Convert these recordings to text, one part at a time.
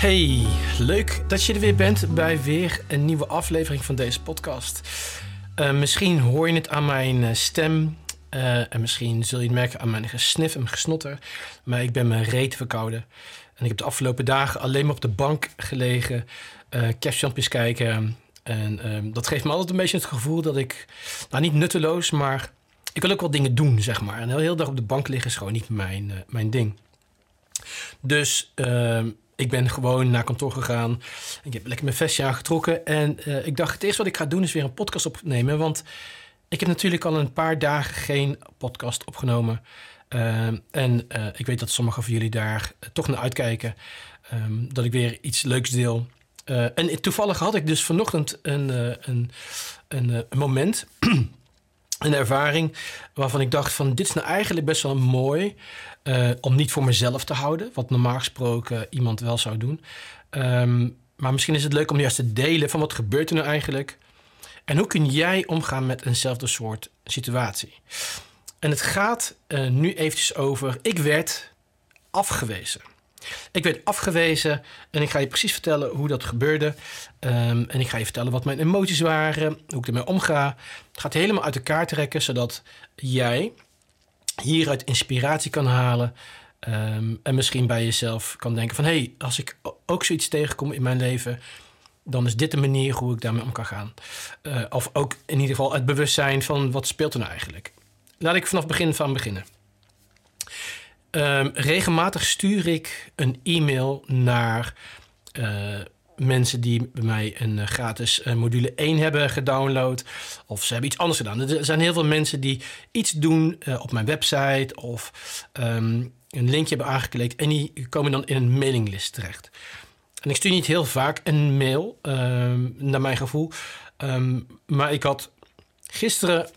Hey, leuk dat je er weer bent bij weer een nieuwe aflevering van deze podcast. Uh, misschien hoor je het aan mijn uh, stem uh, en misschien zul je het merken aan mijn gesnif en mijn gesnotter. Maar ik ben me reet verkouden. En ik heb de afgelopen dagen alleen maar op de bank gelegen, uh, kijken. En uh, dat geeft me altijd een beetje het gevoel dat ik, nou niet nutteloos, maar ik wil ook wel dingen doen, zeg maar. En heel, heel dag op de bank liggen is gewoon niet mijn, mijn ding. Dus ehm, ik ben gewoon naar kantoor gegaan. Ik heb lekker mijn vestje aangetrokken. En uh, ik dacht, het eerste wat ik ga doen is weer een podcast opnemen. Want ik heb natuurlijk al een paar dagen geen podcast opgenomen. Uh, en uh, ik weet dat sommigen van jullie daar toch naar uitkijken. Um, dat ik weer iets leuks deel. en toevallig had ik dus vanochtend een, een, een, een moment een ervaring waarvan ik dacht van dit is nou eigenlijk best wel mooi uh, om niet voor mezelf te houden, wat normaal gesproken iemand wel zou doen. Um, maar misschien is het leuk om juist te delen van wat gebeurt er nou eigenlijk en hoe kun jij omgaan met eenzelfde soort situatie. En het gaat uh, nu eventjes over ik werd afgewezen. Ik werd afgewezen en ik ga je precies vertellen hoe dat gebeurde. Um, en ik ga je vertellen wat mijn emoties waren, hoe ik ermee omga. Het gaat helemaal uit elkaar trekken, zodat jij hieruit inspiratie kan halen. Um, en misschien bij jezelf kan denken van... hé, hey, als ik ook zoiets tegenkom in mijn leven... dan is dit de manier hoe ik daarmee om kan gaan. Uh, of ook in ieder geval het bewustzijn van wat speelt er nou eigenlijk. Laat ik vanaf begin van beginnen. Um, regelmatig stuur ik een e-mail naar uh, mensen die bij mij een uh, gratis uh, module 1 hebben gedownload. Of ze hebben iets anders gedaan. Er zijn heel veel mensen die iets doen op mijn website of um, een linkje hebben aangeklikt en die komen dan in een mailinglist terecht. En ik stuur niet heel vaak een mail, um, naar mijn gevoel. maar ik had gisteren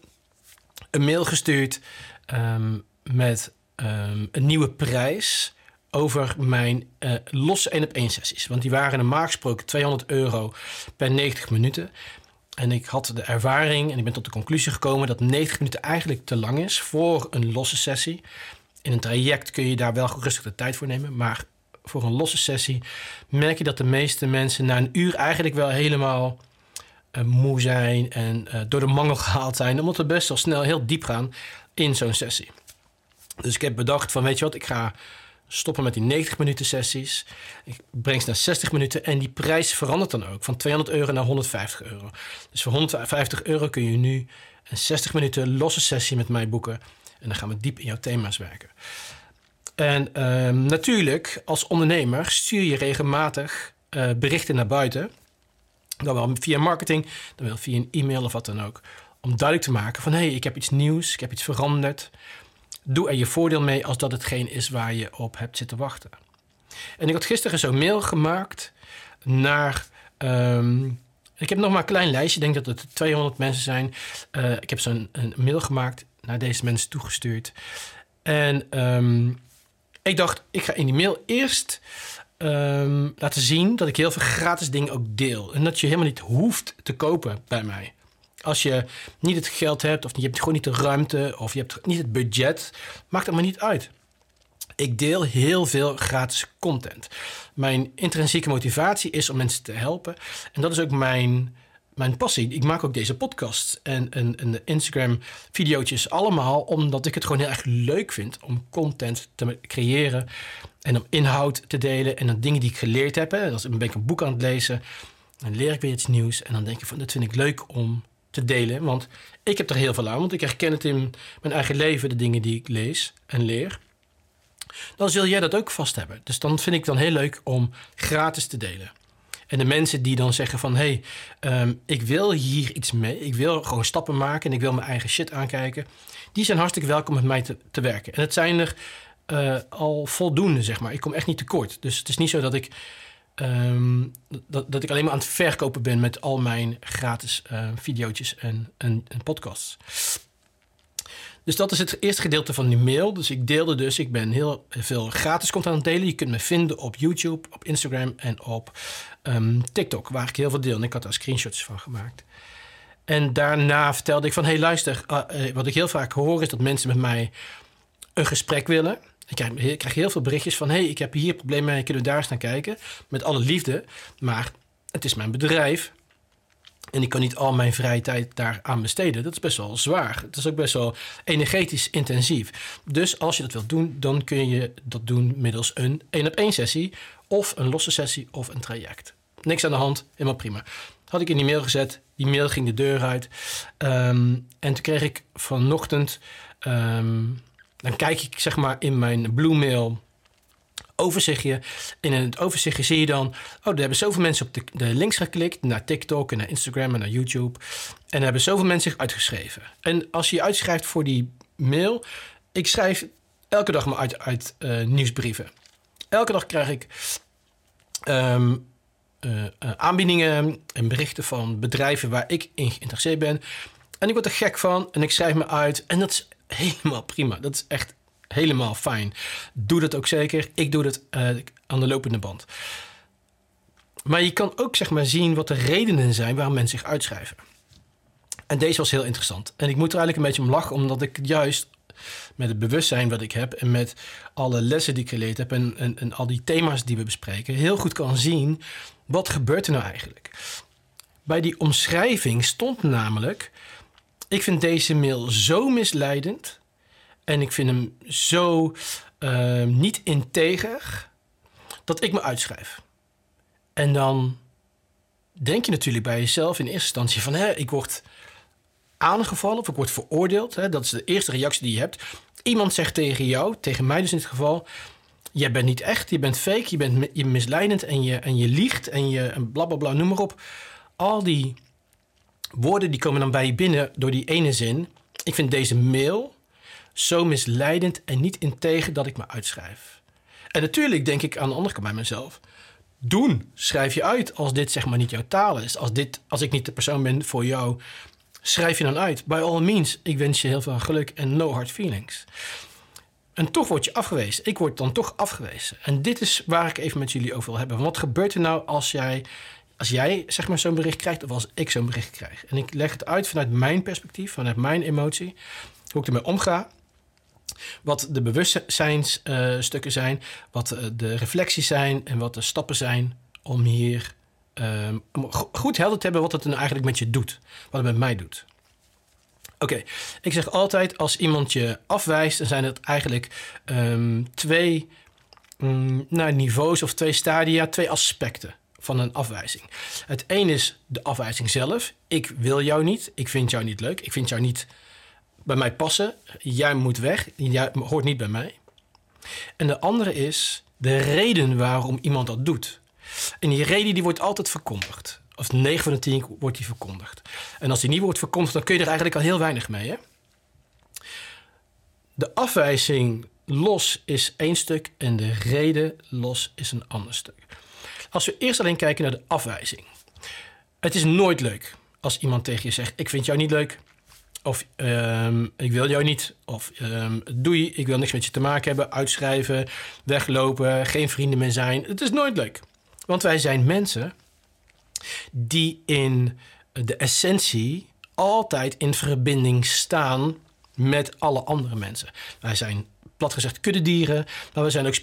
een mail gestuurd met um, een nieuwe prijs over mijn uh, losse 1 op 1 sessies. Want die waren normaal gesproken 200 euro per 90 minuten. En ik had de ervaring en ik ben tot de conclusie gekomen dat 90 minuten eigenlijk te lang is voor een losse sessie. In een traject kun je daar wel rustig de tijd voor nemen, maar voor een losse sessie merk je dat de meeste mensen na een uur eigenlijk wel helemaal uh, moe zijn en uh, door de mangel gehaald zijn, omdat we best wel snel heel diep gaan in zo'n sessie. Dus ik heb bedacht van, weet je wat, ik ga stoppen met die 90 minuten sessies. Ik breng ze naar 60 minuten en die prijs verandert dan ook van 200 euro naar 150 euro. Dus voor 150 euro kun je nu een 60 minuten losse sessie met mij boeken. En dan gaan we diep in jouw thema's werken. En uh, natuurlijk, als ondernemer stuur je regelmatig uh, berichten naar buiten. Dan wel via marketing, dan wel via een e-mail of wat dan ook. Om duidelijk te maken van, hé, hey, ik heb iets nieuws, ik heb iets veranderd doe er je voordeel mee als dat hetgeen is waar je op hebt zitten wachten. En ik had gisteren zo'n mail gemaakt naar. Um, ik heb nog maar een klein lijstje, ik denk dat het 200 mensen zijn. Uh, ik heb zo'n mail gemaakt, naar deze mensen toegestuurd. En um, ik dacht, ik ga in die mail eerst um, laten zien dat ik heel veel gratis dingen ook deel. En dat je helemaal niet hoeft te kopen bij mij. Als je niet het geld hebt, of je hebt gewoon niet de ruimte, of je hebt niet het budget, maakt het maar niet uit. Ik deel heel veel gratis content. Mijn intrinsieke motivatie is om mensen te helpen. En dat is ook mijn, mijn passie. Ik maak ook deze podcast en, en, en de Instagram-video's allemaal omdat ik het gewoon heel erg leuk vind om content te creëren en om inhoud te delen en dan dingen die ik geleerd heb. Hè. Ben ik een boek aan het lezen, dan leer ik weer iets nieuws en dan denk ik van dat vind ik leuk om te delen. Want ik heb er heel veel aan, want ik herken het in mijn eigen leven, de dingen die ik lees en leer. Dan zul jij dat ook vast hebben. Dus dan vind ik dan heel leuk om gratis te delen. En de mensen die dan zeggen van... hé, hey, um, ik wil hier iets mee. Ik wil gewoon stappen maken en ik wil mijn eigen shit aankijken. Die zijn hartstikke welkom met mij te, werken. En het zijn er uh, al voldoende, zeg maar. Ik kom echt niet tekort. Dus het is niet zo dat ik Um, dat, dat ik alleen maar aan het verkopen ben met al mijn gratis uh, video's en, en, en, podcasts. Dus dat is het eerste gedeelte van die mail. Dus ik deelde dus, ik ben heel veel gratis content aan het delen. Je kunt me vinden op YouTube, op Instagram en op um, TikTok, waar ik heel veel deel. En ik had daar screenshots van gemaakt. En daarna vertelde ik van, hey luister, uh, wat ik heel vaak hoor is dat mensen met mij een gesprek willen. Ik krijg, krijg heel veel berichtjes van... hey, ik heb hier problemen mee, kunnen we daar eens naar kijken? Met alle liefde, maar het is mijn bedrijf... En ik kan niet al mijn vrije tijd daaraan besteden. Dat is best wel zwaar. Het is ook best wel energetisch intensief. Dus als je dat wilt doen, dan kun je dat doen middels een één op één sessie, of een losse sessie of een traject. Niks aan de hand, helemaal prima. Had ik in die mail gezet, die mail ging de deur uit. Ehm, en toen kreeg ik vanochtend, ehm, dan kijk ik zeg maar in mijn Blue Mail overzichtje. En in het overzichtje zie je dan... oh, er hebben zoveel mensen op de, links geklikt... naar TikTok en naar Instagram en naar YouTube. En er hebben zoveel mensen zich uitgeschreven. En als je je uitschrijft voor die mail... ik schrijf elke dag maar uit, uit uh, nieuwsbrieven. Elke dag krijg ik... Um, uh, uh, aanbiedingen en berichten van bedrijven waar ik in geïnteresseerd ben. En ik word er gek van en ik schrijf me uit. En dat is helemaal prima. Dat is echt helemaal fijn. Doe dat ook zeker. Ik doe dat uh, aan de lopende band. Maar je kan ook zeg maar zien wat de redenen zijn waarom mensen zich uitschrijven. En deze was heel interessant. En ik moet er eigenlijk een beetje om lachen, omdat ik juist met het bewustzijn wat ik heb en met alle lessen die ik geleerd heb en, en, en al die thema's die we bespreken, heel goed kan zien wat gebeurt er nou eigenlijk. Bij die omschrijving stond namelijk: ik vind deze mail zo misleidend en ik vind hem zo uh, niet integer dat ik me uitschrijf. En dan denk je natuurlijk bij jezelf in eerste instantie van... Hè, ik word aangevallen of ik word veroordeeld. Hè, dat is de eerste reactie die je hebt. Iemand zegt tegen jou, tegen mij dus in dit geval... jij bent niet echt, je bent fake, je bent je misleidend en je, en je liegt... en je en blablabla, noem maar op. Al die woorden die komen dan bij je binnen door die ene zin. Ik vind deze mail zo misleidend en niet integer dat ik me uitschrijf. En natuurlijk denk ik aan de andere kant bij mezelf. Doen, schrijf je uit als dit zeg maar niet jouw taal is. Als, dit, als ik niet de persoon ben voor jou, schrijf je dan uit. By all means, ik wens je heel veel geluk en no hard feelings. En toch word je afgewezen. Ik word dan toch afgewezen. En dit is waar ik even met jullie over wil hebben. Wat gebeurt er nou als jij, als jij zeg maar zo'n bericht krijgt of als ik zo'n bericht krijg? En ik leg het uit vanuit mijn perspectief, vanuit mijn emotie, hoe ik ermee omga. Wat de bewustzijnsstukken zijn, wat uh, de reflecties zijn en wat de stappen zijn om hier um, goed helder te hebben wat het nou eigenlijk met je doet. Wat het met mij doet. Oké, ik zeg altijd als iemand je afwijst, dan zijn het eigenlijk um, twee um, nou, niveaus of twee stadia, twee aspecten van een afwijzing. Het een is de afwijzing zelf. Ik wil jou niet, ik vind jou niet leuk, ik vind jou niet bij mij passen. Jij moet weg. Jij hoort niet bij mij. En de andere is de reden waarom iemand dat doet. En die reden die wordt altijd verkondigd. Of 9 van de 10 wordt die verkondigd. En als die niet wordt verkondigd, dan kun je er eigenlijk al heel weinig mee. Hè? De afwijzing los is één stuk en de reden los is een ander stuk. Als we eerst alleen kijken naar de afwijzing. Het is nooit leuk als iemand tegen je zegt: Ik vind jou niet leuk, of um, ik wil jou niet. Of um, doei, ik wil niks met je te maken hebben. Uitschrijven, weglopen, geen vrienden meer zijn. Het is nooit leuk. Want wij zijn mensen die in de essentie altijd in verbinding staan met alle andere mensen. Wij zijn plat gezegd kuddedieren, maar we zijn ook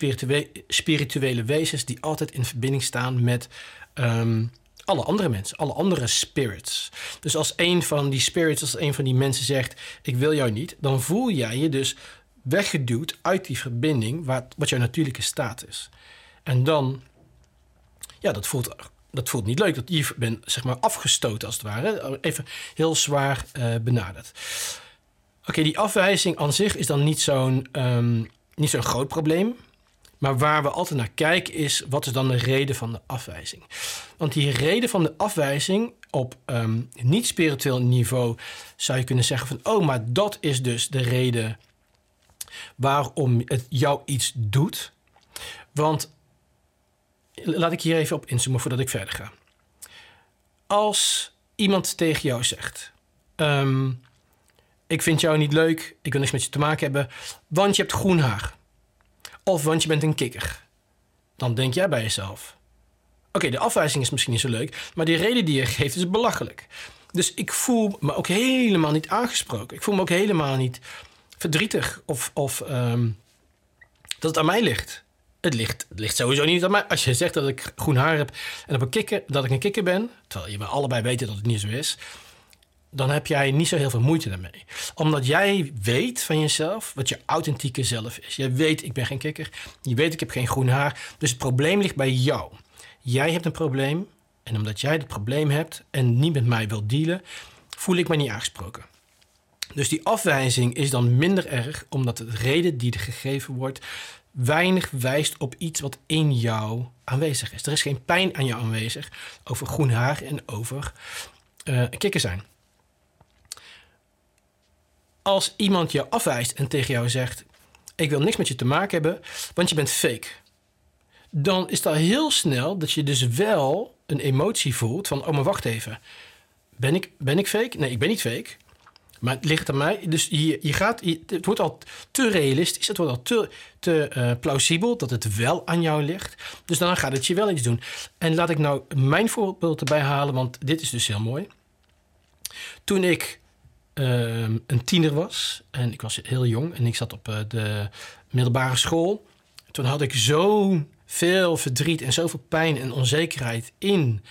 spirituele, wezens die altijd in verbinding staan met um, alle andere mensen, alle andere spirits. Dus als een van die spirits, als een van die mensen zegt: Ik wil jou niet, dan voel jij je dus weggeduwd uit die verbinding, wat, wat jouw natuurlijke staat is. En dan, ja, dat voelt, dat voelt niet leuk. Dat je bent zeg maar afgestoten als het ware. Even heel zwaar uh, benaderd. Oké, die afwijzing aan zich is dan niet zo'n um, niet zo'n groot probleem. Maar waar we altijd naar kijken is, wat is dan de reden van de afwijzing? Want die reden van de afwijzing op um, niet-spiritueel niveau zou je kunnen zeggen van, oh, maar dat is dus de reden waarom het jou iets doet. Want laat ik hier even op inzoomen voordat ik verder ga. Als iemand tegen jou zegt: um, Ik vind jou niet leuk, ik wil niks met je te maken hebben, want je hebt groen haar. Of want je bent een kikker. Dan denk jij bij jezelf: Oké, de afwijzing is misschien niet zo leuk, maar die reden die je geeft is belachelijk. Dus ik voel me ook helemaal niet aangesproken. Ik voel me ook helemaal niet verdrietig of, of um, dat het aan mij ligt. Het ligt, het ligt sowieso niet aan mij. Als je zegt dat ik groen haar heb en op een kikker, dat ik een kikker ben, terwijl je allebei weten dat het niet zo is, dan heb jij niet zo heel veel moeite daarmee. Omdat jij weet van jezelf wat je authentieke zelf is. Je weet, ik ben geen kikker. Je weet, ik heb geen groen haar. Dus het probleem ligt bij jou. Jij hebt een probleem. En omdat jij het probleem hebt en niet met mij wilt dealen, voel ik me niet aangesproken. Dus die afwijzing is dan minder erg, omdat de reden die er gegeven wordt weinig wijst op iets wat in jou aanwezig is. Er is geen pijn aan jou aanwezig over groen haar en over uh, kikker zijn. Als iemand je afwijst en tegen jou zegt: Ik wil niks met je te maken hebben, want je bent fake. Dan is dat heel snel dat je dus wel een emotie voelt van: Oh, maar wacht even. Ben ik, ben ik fake? Nee, ik ben niet fake. Maar het ligt aan mij. Dus je, je gaat, het wordt al te realistisch. Het wordt al te, uh, plausibel dat het wel aan jou ligt. Dus dan gaat het je wel iets doen. En laat ik nou mijn voorbeeld erbij halen, want dit is dus heel mooi. Toen ik uh, een tiener was en ik was heel jong en ik zat op uh, de middelbare school. Toen had ik zo veel verdriet en zoveel pijn en onzekerheid in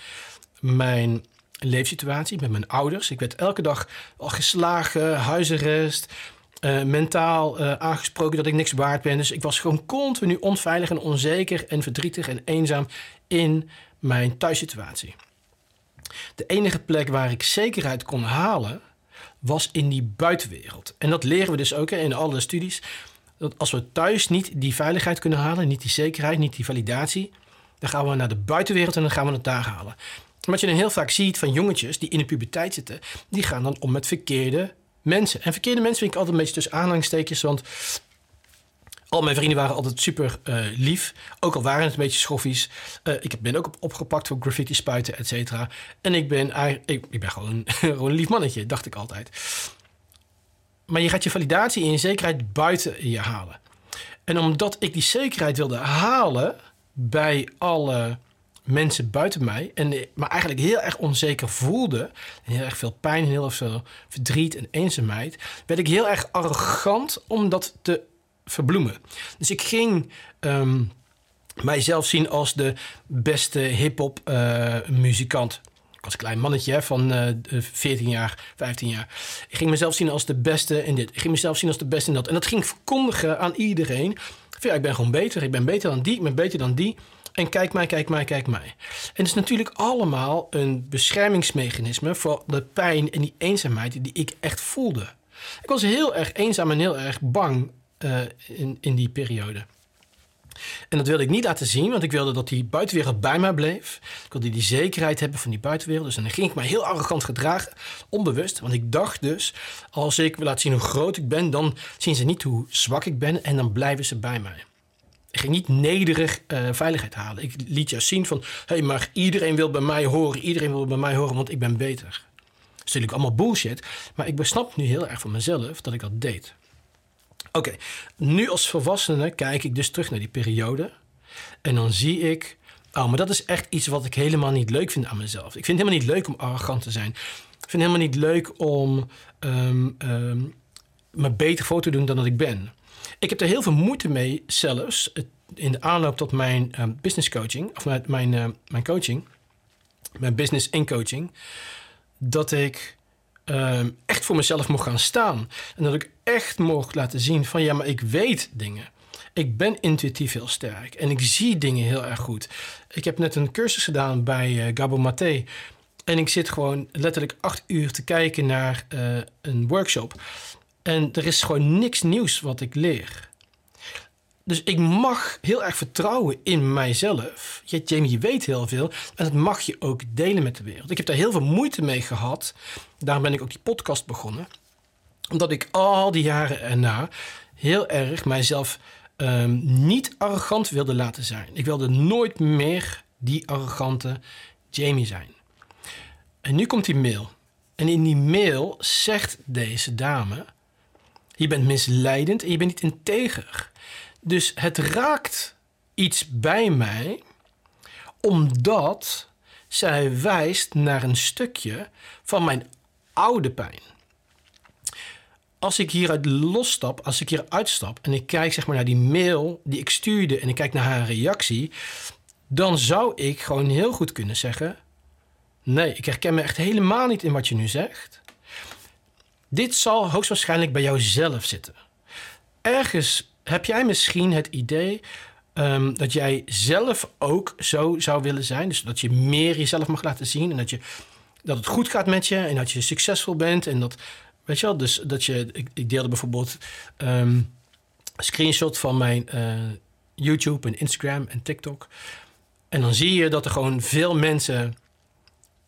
mijn leefsituatie met mijn ouders. Ik werd elke dag al geslagen, huisarrest, uh, mentaal uh, aangesproken dat ik niks waard ben. Dus ik was gewoon continu onveilig en onzeker en verdrietig en eenzaam in mijn thuissituatie. De enige plek waar ik zekerheid kon halen was in die buitenwereld. En dat leren we dus ook in alle studies. Dat als we thuis niet die veiligheid kunnen halen, niet die zekerheid, niet die validatie, dan gaan we naar de buitenwereld en dan gaan we het daar halen. Wat je dan heel vaak ziet van jongetjes die in de puberteit zitten, die gaan dan om met verkeerde mensen. En verkeerde mensen vind ik altijd een beetje tussen aanhalingstekens, want al mijn vrienden waren altijd super uh, lief. Ook al waren het een beetje schoffies. Uh, ik ben ook opgepakt voor graffiti spuiten, et cetera. En ik ben, ik, ik ben gewoon, gewoon een lief mannetje, dacht ik altijd. Maar je gaat je validatie en je zekerheid buiten je halen. En omdat ik die zekerheid wilde halen bij alle mensen buiten mij. En maar eigenlijk heel erg onzeker voelde. En heel erg veel pijn en heel veel verdriet en eenzaamheid. Werd ik heel erg arrogant om dat te verbloemen. Dus ik ging um, mijzelf zien als de beste hip-hop uh, muzikant. Ik was een klein mannetje van uh, 14 jaar, 15 jaar. Ik ging mezelf zien als de beste in dit. Ik ging mezelf zien als de beste in dat. En dat ging verkondigen aan iedereen. Ja, ik ben gewoon beter. Ik ben beter dan die. Ik ben beter dan die. En kijk mij, kijk mij, kijk mij. En het is natuurlijk allemaal een beschermingsmechanisme voor de pijn en die eenzaamheid die ik echt voelde. Ik was heel erg eenzaam en heel erg bang uh, in, in die periode. En dat wilde ik niet laten zien, want ik wilde dat die buitenwereld bij mij bleef. Ik wilde die zekerheid hebben van die buitenwereld. Dus dan ging ik mij heel arrogant gedragen, onbewust. Want ik dacht dus, als ik laat zien hoe groot ik ben, dan zien ze niet hoe zwak ik ben en dan blijven ze bij mij. Ik ging niet nederig uh, veiligheid halen. Ik liet juist zien van, hé, hey, maar iedereen wil bij mij horen. Iedereen wil bij mij horen, want ik ben beter. Dat is natuurlijk allemaal bullshit. Maar ik besnap nu heel erg van mezelf dat ik dat deed. Oké, nu als volwassene kijk ik dus terug naar die periode. En dan zie ik, oh, maar dat is echt iets wat ik helemaal niet leuk vind aan mezelf. Ik vind het helemaal niet leuk om arrogant te zijn. Ik vind het helemaal niet leuk om um, um, me beter voor te doen dan dat ik ben. Ik heb er heel veel moeite mee, zelfs in de aanloop tot mijn uh, business coaching, of mijn, mijn, mijn coaching, mijn business in coaching, dat ik echt voor mezelf mocht gaan staan. En dat ik echt mocht laten zien van ja, maar ik weet dingen. Ik ben intuïtief heel sterk en ik zie dingen heel erg goed. Ik heb net een cursus gedaan bij uh, Gabo Maté. En ik zit gewoon letterlijk acht uur te kijken naar uh, een workshop. En er is gewoon niks nieuws wat ik leer. Dus ik mag heel erg vertrouwen in mijzelf. Je, Jamie, je weet heel veel. En dat mag je ook delen met de wereld. Ik heb daar heel veel moeite mee gehad. Daarom ben ik ook die podcast begonnen. Omdat ik al die jaren erna heel erg mijzelf um, niet arrogant wilde laten zijn. Ik wilde nooit meer die arrogante Jamie zijn. En nu komt die mail. En in die mail zegt deze dame je bent misleidend en je bent niet integer. Dus het raakt iets bij mij, omdat zij wijst naar een stukje van mijn oude pijn. Als ik hieruit losstap, als ik hier uitstap en ik kijk zeg maar naar die mail die ik stuurde en ik kijk naar haar reactie, dan zou ik gewoon heel goed kunnen zeggen: Nee, ik herken me echt helemaal niet in wat je nu zegt. Dit zal hoogstwaarschijnlijk bij jou zelf zitten. Ergens heb jij misschien het idee ehm, dat jij zelf ook zo zou willen zijn. Dus dat je meer jezelf mag laten zien en dat, je, dat het goed gaat met je en dat je succesvol bent. En dat, je dus dat je, ik, ik deelde bijvoorbeeld een screenshot van mijn uh, YouTube en Instagram en TikTok. En dan zie je dat er gewoon veel mensen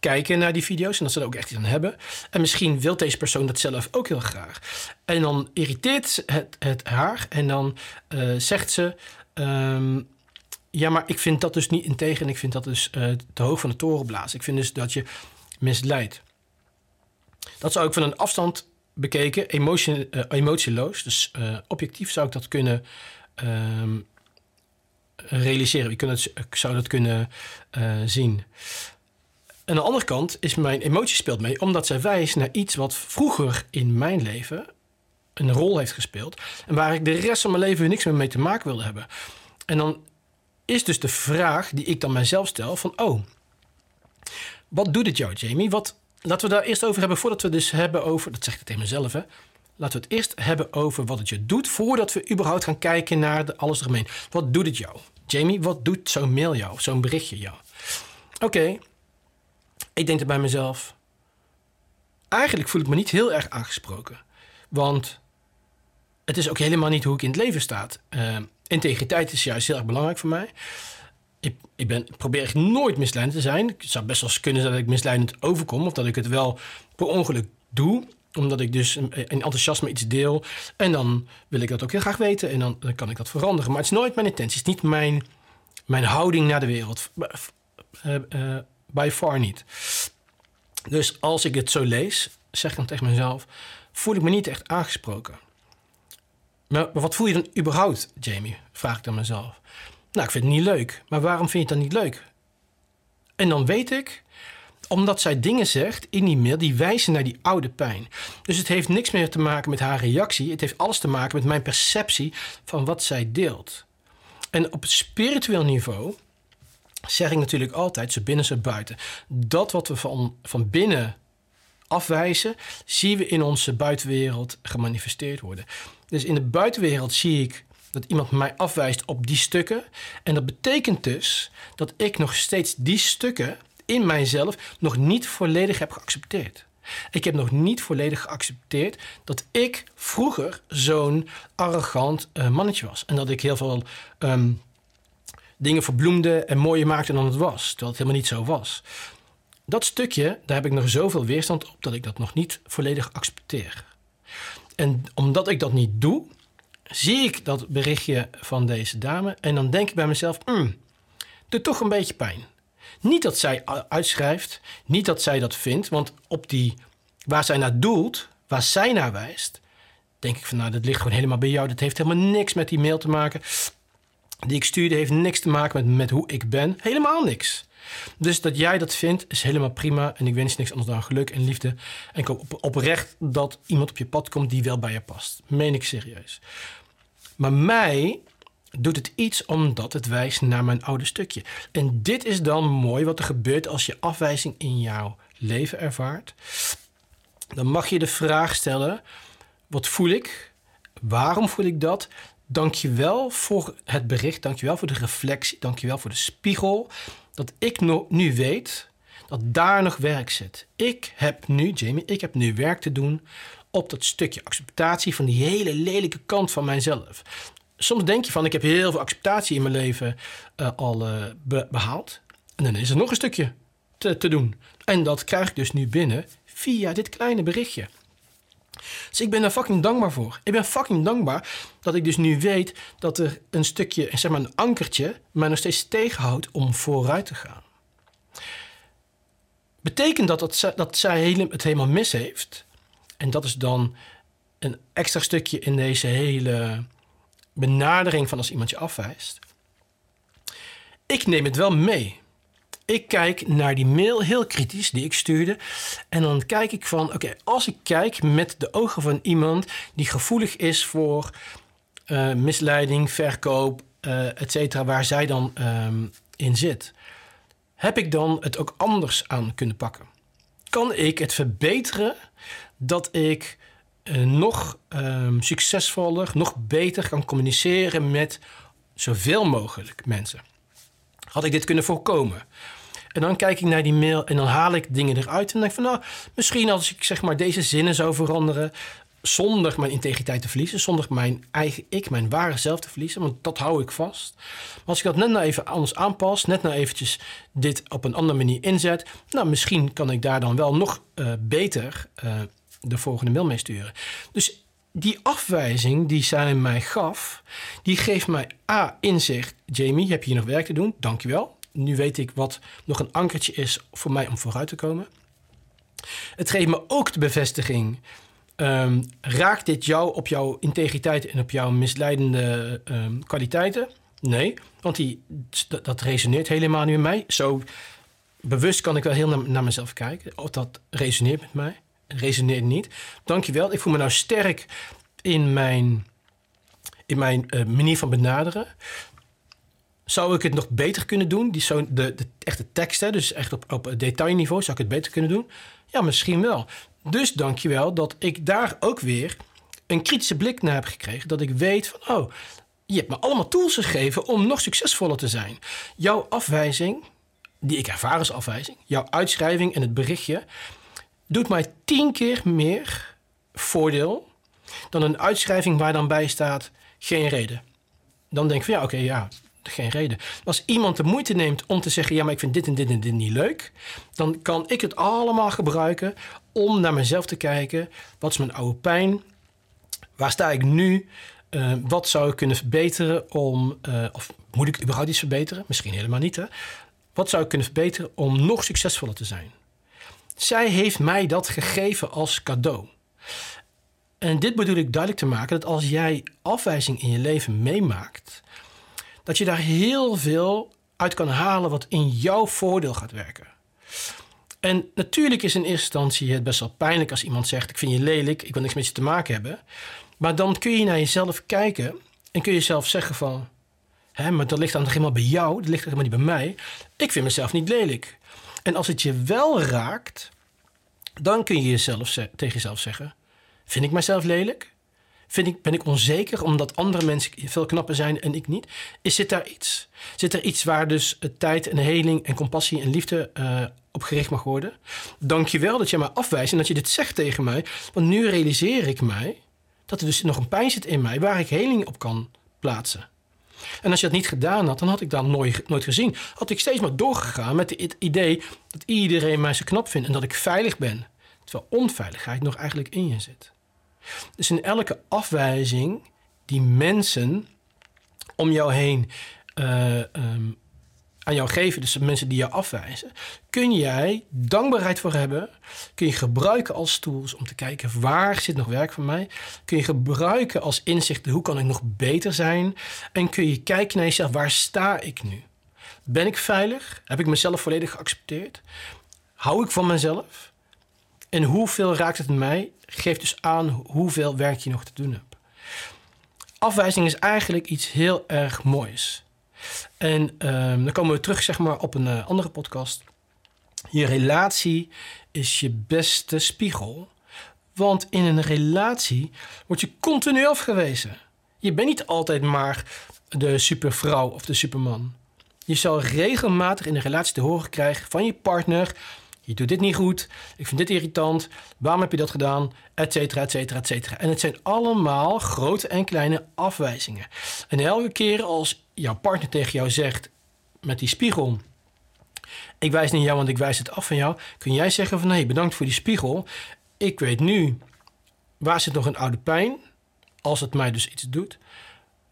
kijken naar die video's en dat ze er ook echt iets aan hebben. En misschien wil deze persoon dat zelf ook heel graag. En dan irriteert het, het haar en dan uh, zegt ze: um, Ja, maar ik vind dat dus niet integer en ik vind dat dus uh, te hoog van de toren blazen. Ik vind dus dat je misleidt. Dat zou ik van een afstand bekeken, emotie, uh, emotieloos, dus objectief zou ik dat kunnen. Um, realiseren. Ik, ik zou dat kunnen zien. Aan de andere kant is mijn emotie speelt mee, omdat zij wijst naar iets wat vroeger in mijn leven een rol heeft gespeeld. En waar ik de rest van mijn leven niks meer mee te maken wilde hebben. En dan is dus de vraag die ik dan mijzelf stel: van oh, wat doet het jou, Jamie? Wat, laten we daar eerst over hebben voordat we dus hebben over. Dat zeg ik tegen mezelf, hè. Laten we het eerst hebben over wat het je doet voordat we überhaupt gaan kijken naar de, alles eromheen. Wat doet het jou? Jamie, wat doet zo'n mail jou, zo'n berichtje jou? Oké, ik denk er bij mezelf. Eigenlijk voel ik me niet heel erg aangesproken. Want het is ook helemaal niet hoe ik in het leven sta. Uh, integriteit is juist heel erg belangrijk voor mij. Ik, ik, ben, probeer echt nooit misleidend te zijn. Het zou best wel kunnen dat ik misleidend overkom. Of dat ik het wel per ongeluk doe. Omdat ik dus in enthousiasme iets deel. En dan wil ik dat ook heel graag weten. En dan, kan ik dat veranderen. Maar het is nooit mijn intentie. Het is niet mijn, mijn houding naar de wereld. Uh, uh, By far niet. Dus als ik het zo lees, zeg ik dan tegen mezelf: voel ik me niet echt aangesproken. Maar, wat voel je dan überhaupt, Jamie? Vraag ik dan mezelf. Nou, ik vind het niet leuk. Maar waarom vind je het dan niet leuk? En dan weet ik, omdat zij dingen zegt in die mail die wijzen naar die oude pijn. Dus het heeft niks meer te maken met haar reactie. Het heeft alles te maken met mijn perceptie van wat zij deelt. En op het spiritueel niveau zeg ik natuurlijk altijd, zo binnen, zo buiten. Dat wat we van, van binnen afwijzen, zien we in onze buitenwereld gemanifesteerd worden. Dus in de buitenwereld zie ik dat iemand mij afwijst op die stukken. En dat betekent dus dat ik nog steeds die stukken in mijzelf nog niet volledig heb geaccepteerd. Ik heb nog niet volledig geaccepteerd dat ik vroeger zo'n arrogant uh, mannetje was. En dat ik heel veel um, dingen verbloemde en mooier maakte dan het was. Terwijl het helemaal niet zo was. Dat stukje, daar heb ik nog zoveel weerstand op dat ik dat nog niet volledig accepteer. En omdat ik dat niet doe, zie ik dat berichtje van deze dame en dan denk ik bij mezelf: hmm, doet toch een beetje pijn. Niet dat zij uitschrijft, niet dat zij dat vindt, want op die waar zij naar doelt, waar zij naar wijst, denk ik van nou, dat ligt gewoon helemaal bij jou. Dat heeft helemaal niks met die mail te maken die ik stuurde heeft niks te maken met, met hoe ik ben. Helemaal niks. Dus dat jij dat vindt is helemaal prima. En ik wens je niks anders dan geluk en liefde. En ik hoop op, oprecht dat iemand op je pad komt die wel bij je past. Meen ik serieus. Maar mij doet het iets omdat het wijst naar mijn oude stukje. En dit is dan mooi wat er gebeurt als je afwijzing in jouw leven ervaart. Dan mag je de vraag stellen: wat voel ik? Waarom voel ik dat? Dankjewel voor het bericht, dankjewel voor de reflectie, dankjewel voor de spiegel. Dat ik nu weet dat daar nog werk zit. Ik heb nu, Jamie, ik heb nu werk te doen op dat stukje acceptatie van die hele lelijke kant van mijzelf. Soms denk je van, ik heb heel veel acceptatie in mijn leven uh, al be behaald. En dan is er nog een stukje te, te doen. En dat krijg ik dus nu binnen via dit kleine berichtje. Dus ik ben daar fucking dankbaar voor. Ik ben fucking dankbaar dat ik dus nu weet dat er een stukje, zeg maar een ankertje, mij nog steeds tegenhoudt om vooruit te gaan. Betekent dat dat zij, dat zij het helemaal mis heeft? En dat is dan een extra stukje in deze hele benadering van als iemand je afwijst. Ik neem het wel mee. Ik kijk naar die mail heel kritisch die ik stuurde. En dan kijk ik van, oké, als ik kijk met de ogen van iemand die gevoelig is voor uh, misleiding, verkoop, uh, et cetera, waar zij dan um, in zit, heb ik dan het ook anders aan kunnen pakken? Kan ik het verbeteren dat ik uh, nog um, succesvoller, nog beter kan communiceren met zoveel mogelijk mensen? Had ik dit kunnen voorkomen? En dan kijk ik naar die mail en dan haal ik dingen eruit. En denk van, nou, misschien als ik zeg maar deze zinnen zou veranderen. zonder mijn integriteit te verliezen, zonder mijn eigen ik, mijn ware zelf te verliezen, want dat hou ik vast. Maar als ik dat net nou even anders aanpas, net nou eventjes dit op een andere manier inzet, nou, misschien kan ik daar dan wel nog uh, beter uh, de volgende mail mee sturen. Dus die afwijzing die zij mij gaf, die geeft mij A, inzicht. Jamie, heb je hier nog werk te doen? Dankjewel. Nu weet ik wat nog een ankertje is voor mij om vooruit te komen. Het geeft me ook de bevestiging. Um, raakt dit jou op jouw integriteit en op jouw misleidende um, kwaliteiten? Nee, want die, dat, resoneert helemaal niet met mij. Zo bewust kan ik wel heel naar, naar mezelf kijken. Of dat resoneert met mij. Resoneert niet. Dankjewel. Ik voel me nou sterk in mijn, in mijn uh, manier van benaderen. Zou ik het nog beter kunnen doen? Die zo, de, de echte teksten, dus echt op, op detailniveau, zou ik het beter kunnen doen? Ja, misschien wel. Dus dankjewel dat ik daar ook weer een kritische blik naar heb gekregen. Dat ik weet van, oh, je hebt me allemaal tools gegeven om nog succesvoller te zijn. Jouw afwijzing, die ik ervaar als afwijzing, jouw uitschrijving en het berichtje, doet mij tien keer meer voordeel dan een uitschrijving waar dan bij staat geen reden. Dan denk ik van ja, oké, ja, geen reden. Als iemand de moeite neemt om te zeggen: ja, maar ik vind dit en dit en dit niet leuk, dan kan ik het allemaal gebruiken om naar mezelf te kijken. Wat is mijn oude pijn? Waar sta ik nu? Uh, wat zou ik kunnen verbeteren om, uh, of moet ik überhaupt iets verbeteren? Misschien helemaal niet. Hè? Wat zou ik kunnen verbeteren om nog succesvoller te zijn? Zij heeft mij dat gegeven als cadeau. En dit bedoel ik duidelijk te maken dat als jij afwijzing in je leven meemaakt, dat je daar heel veel uit kan halen wat in jouw voordeel gaat werken. En natuurlijk is in eerste instantie het best wel pijnlijk als iemand zegt: Ik vind je lelijk, ik wil niks met je te maken hebben. Maar dan kun je naar jezelf kijken en kun je zelf zeggen: van, Hé, maar dat ligt dan helemaal bij jou, dat ligt helemaal niet bij mij. Ik vind mezelf niet lelijk. En als het je wel raakt, dan kun je jezelf tegen jezelf zeggen: Vind ik mezelf lelijk? Vind ik, ben ik onzeker omdat andere mensen veel knapper zijn en ik niet? Is, zit daar iets? Zit er iets waar dus tijd en heling en compassie en liefde uh, op gericht mag worden? Dank je wel dat je mij afwijst en dat je dit zegt tegen mij. Want nu realiseer ik mij dat er dus nog een pijn zit in mij waar ik heling op kan plaatsen. En als je dat niet gedaan had, dan had ik dat nooit, nooit gezien. Had ik steeds maar doorgegaan met het idee dat iedereen mij zo knap vindt en dat ik veilig ben. Terwijl onveiligheid nog eigenlijk in je zit. Dus in elke afwijzing die mensen om jou heen uh, um, aan jou geven, dus de mensen die jou afwijzen, kun jij dankbaarheid voor hebben. Kun je gebruiken als tools om te kijken waar zit nog werk voor mij. Kun je gebruiken als inzicht hoe kan ik nog beter zijn. En kun je kijken naar jezelf, waar sta ik nu? Ben ik veilig? Heb ik mezelf volledig geaccepteerd? Hou ik van mezelf? En hoeveel raakt het mij? Geeft dus aan hoeveel werk je nog te doen hebt. Afwijzing is eigenlijk iets heel erg moois. En um, dan komen we terug zeg maar, op een uh, andere podcast. Je relatie is je beste spiegel. Want in een relatie word je continu afgewezen. Je bent niet altijd maar de supervrouw of de superman. Je zal regelmatig in een relatie te horen krijgen van je partner: je doet dit niet goed, ik vind dit irritant, waarom heb je dat gedaan, et cetera, et cetera, et cetera. En het zijn allemaal grote en kleine afwijzingen. En elke keer als jouw partner tegen jou zegt met die spiegel, ik wijs niet jou, want ik wijs het af van jou, kun jij zeggen van nee, bedankt voor die spiegel. Ik weet nu, waar zit nog een oude pijn, als het mij dus iets doet.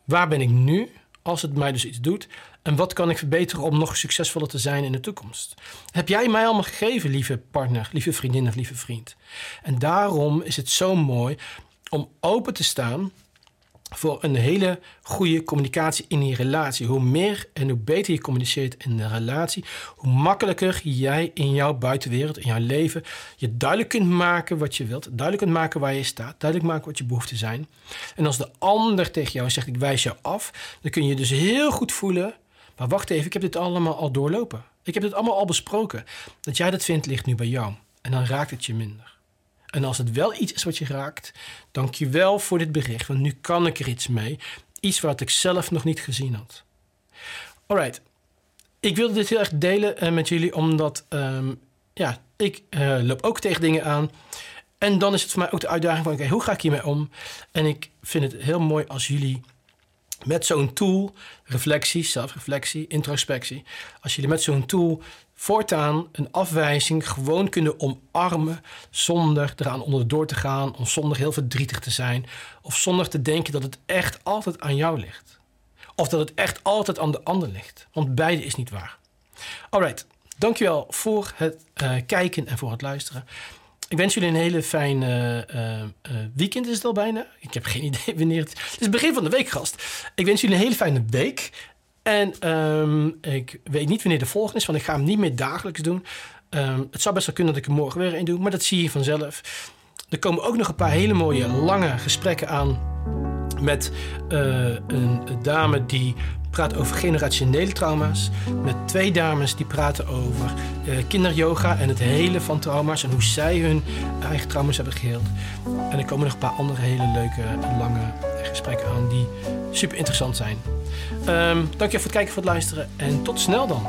Waar ben ik nu, als het mij dus iets doet? En wat kan ik verbeteren om nog succesvoller te zijn in de toekomst? Heb jij mij allemaal gegeven, lieve partner, lieve vriendin of lieve vriend? En daarom is het zo mooi om open te staan voor een hele goede communicatie in je relatie. Hoe meer en hoe beter je communiceert in de relatie, hoe makkelijker jij in jouw buitenwereld, in jouw leven, je duidelijk kunt maken wat je wilt, duidelijk kunt maken waar je staat, duidelijk maken wat je behoeften zijn. En als de ander tegen jou zegt: Ik wijs jou af, dan kun je dus heel goed voelen. Maar wacht even, ik heb dit allemaal al doorlopen. Ik heb dit allemaal al besproken. Dat jij dat vindt, ligt nu bij jou. En dan raakt het je minder. En als het wel iets is wat je raakt, dank je wel voor dit bericht, want nu kan ik er iets mee. Iets wat ik zelf nog niet gezien had. Alright. Ik wilde dit heel erg delen uh, met jullie, omdat um, ja, ik uh, loop ook tegen dingen aan. En dan is het voor mij ook de uitdaging van, oké, hoe ga ik hiermee om? En ik vind het heel mooi als jullie met zo'n tool, reflectie, zelfreflectie, introspectie, als jullie met zo'n tool voortaan een afwijzing gewoon kunnen omarmen zonder eraan onderdoor te gaan, of zonder heel verdrietig te zijn, of zonder te denken dat het echt altijd aan jou ligt. Of dat het echt altijd aan de ander ligt. Want beide is niet waar. Alright, dankjewel voor het uh, kijken en voor het luisteren. Ik wens jullie een hele fijne uh, uh, weekend. Is het al bijna? Ik heb geen idee wanneer het... Het is begin van de week, gast. Ik wens jullie een hele fijne week. En um, ik weet niet wanneer de volgende is, want ik ga hem niet meer dagelijks doen. Um, het zou best wel kunnen dat ik er morgen weer een doe, maar dat zie je vanzelf. Er komen ook nog een paar hele mooie lange gesprekken aan met uh, een dame die praat over generationele trauma's. Met twee dames die praten over uh, kinderyoga en het helen van trauma's en hoe zij hun eigen trauma's hebben geheeld. En er komen nog een paar andere hele leuke, lange gesprekken aan die super interessant zijn. Ehm, um, dankjewel voor het kijken, voor het luisteren en tot snel dan.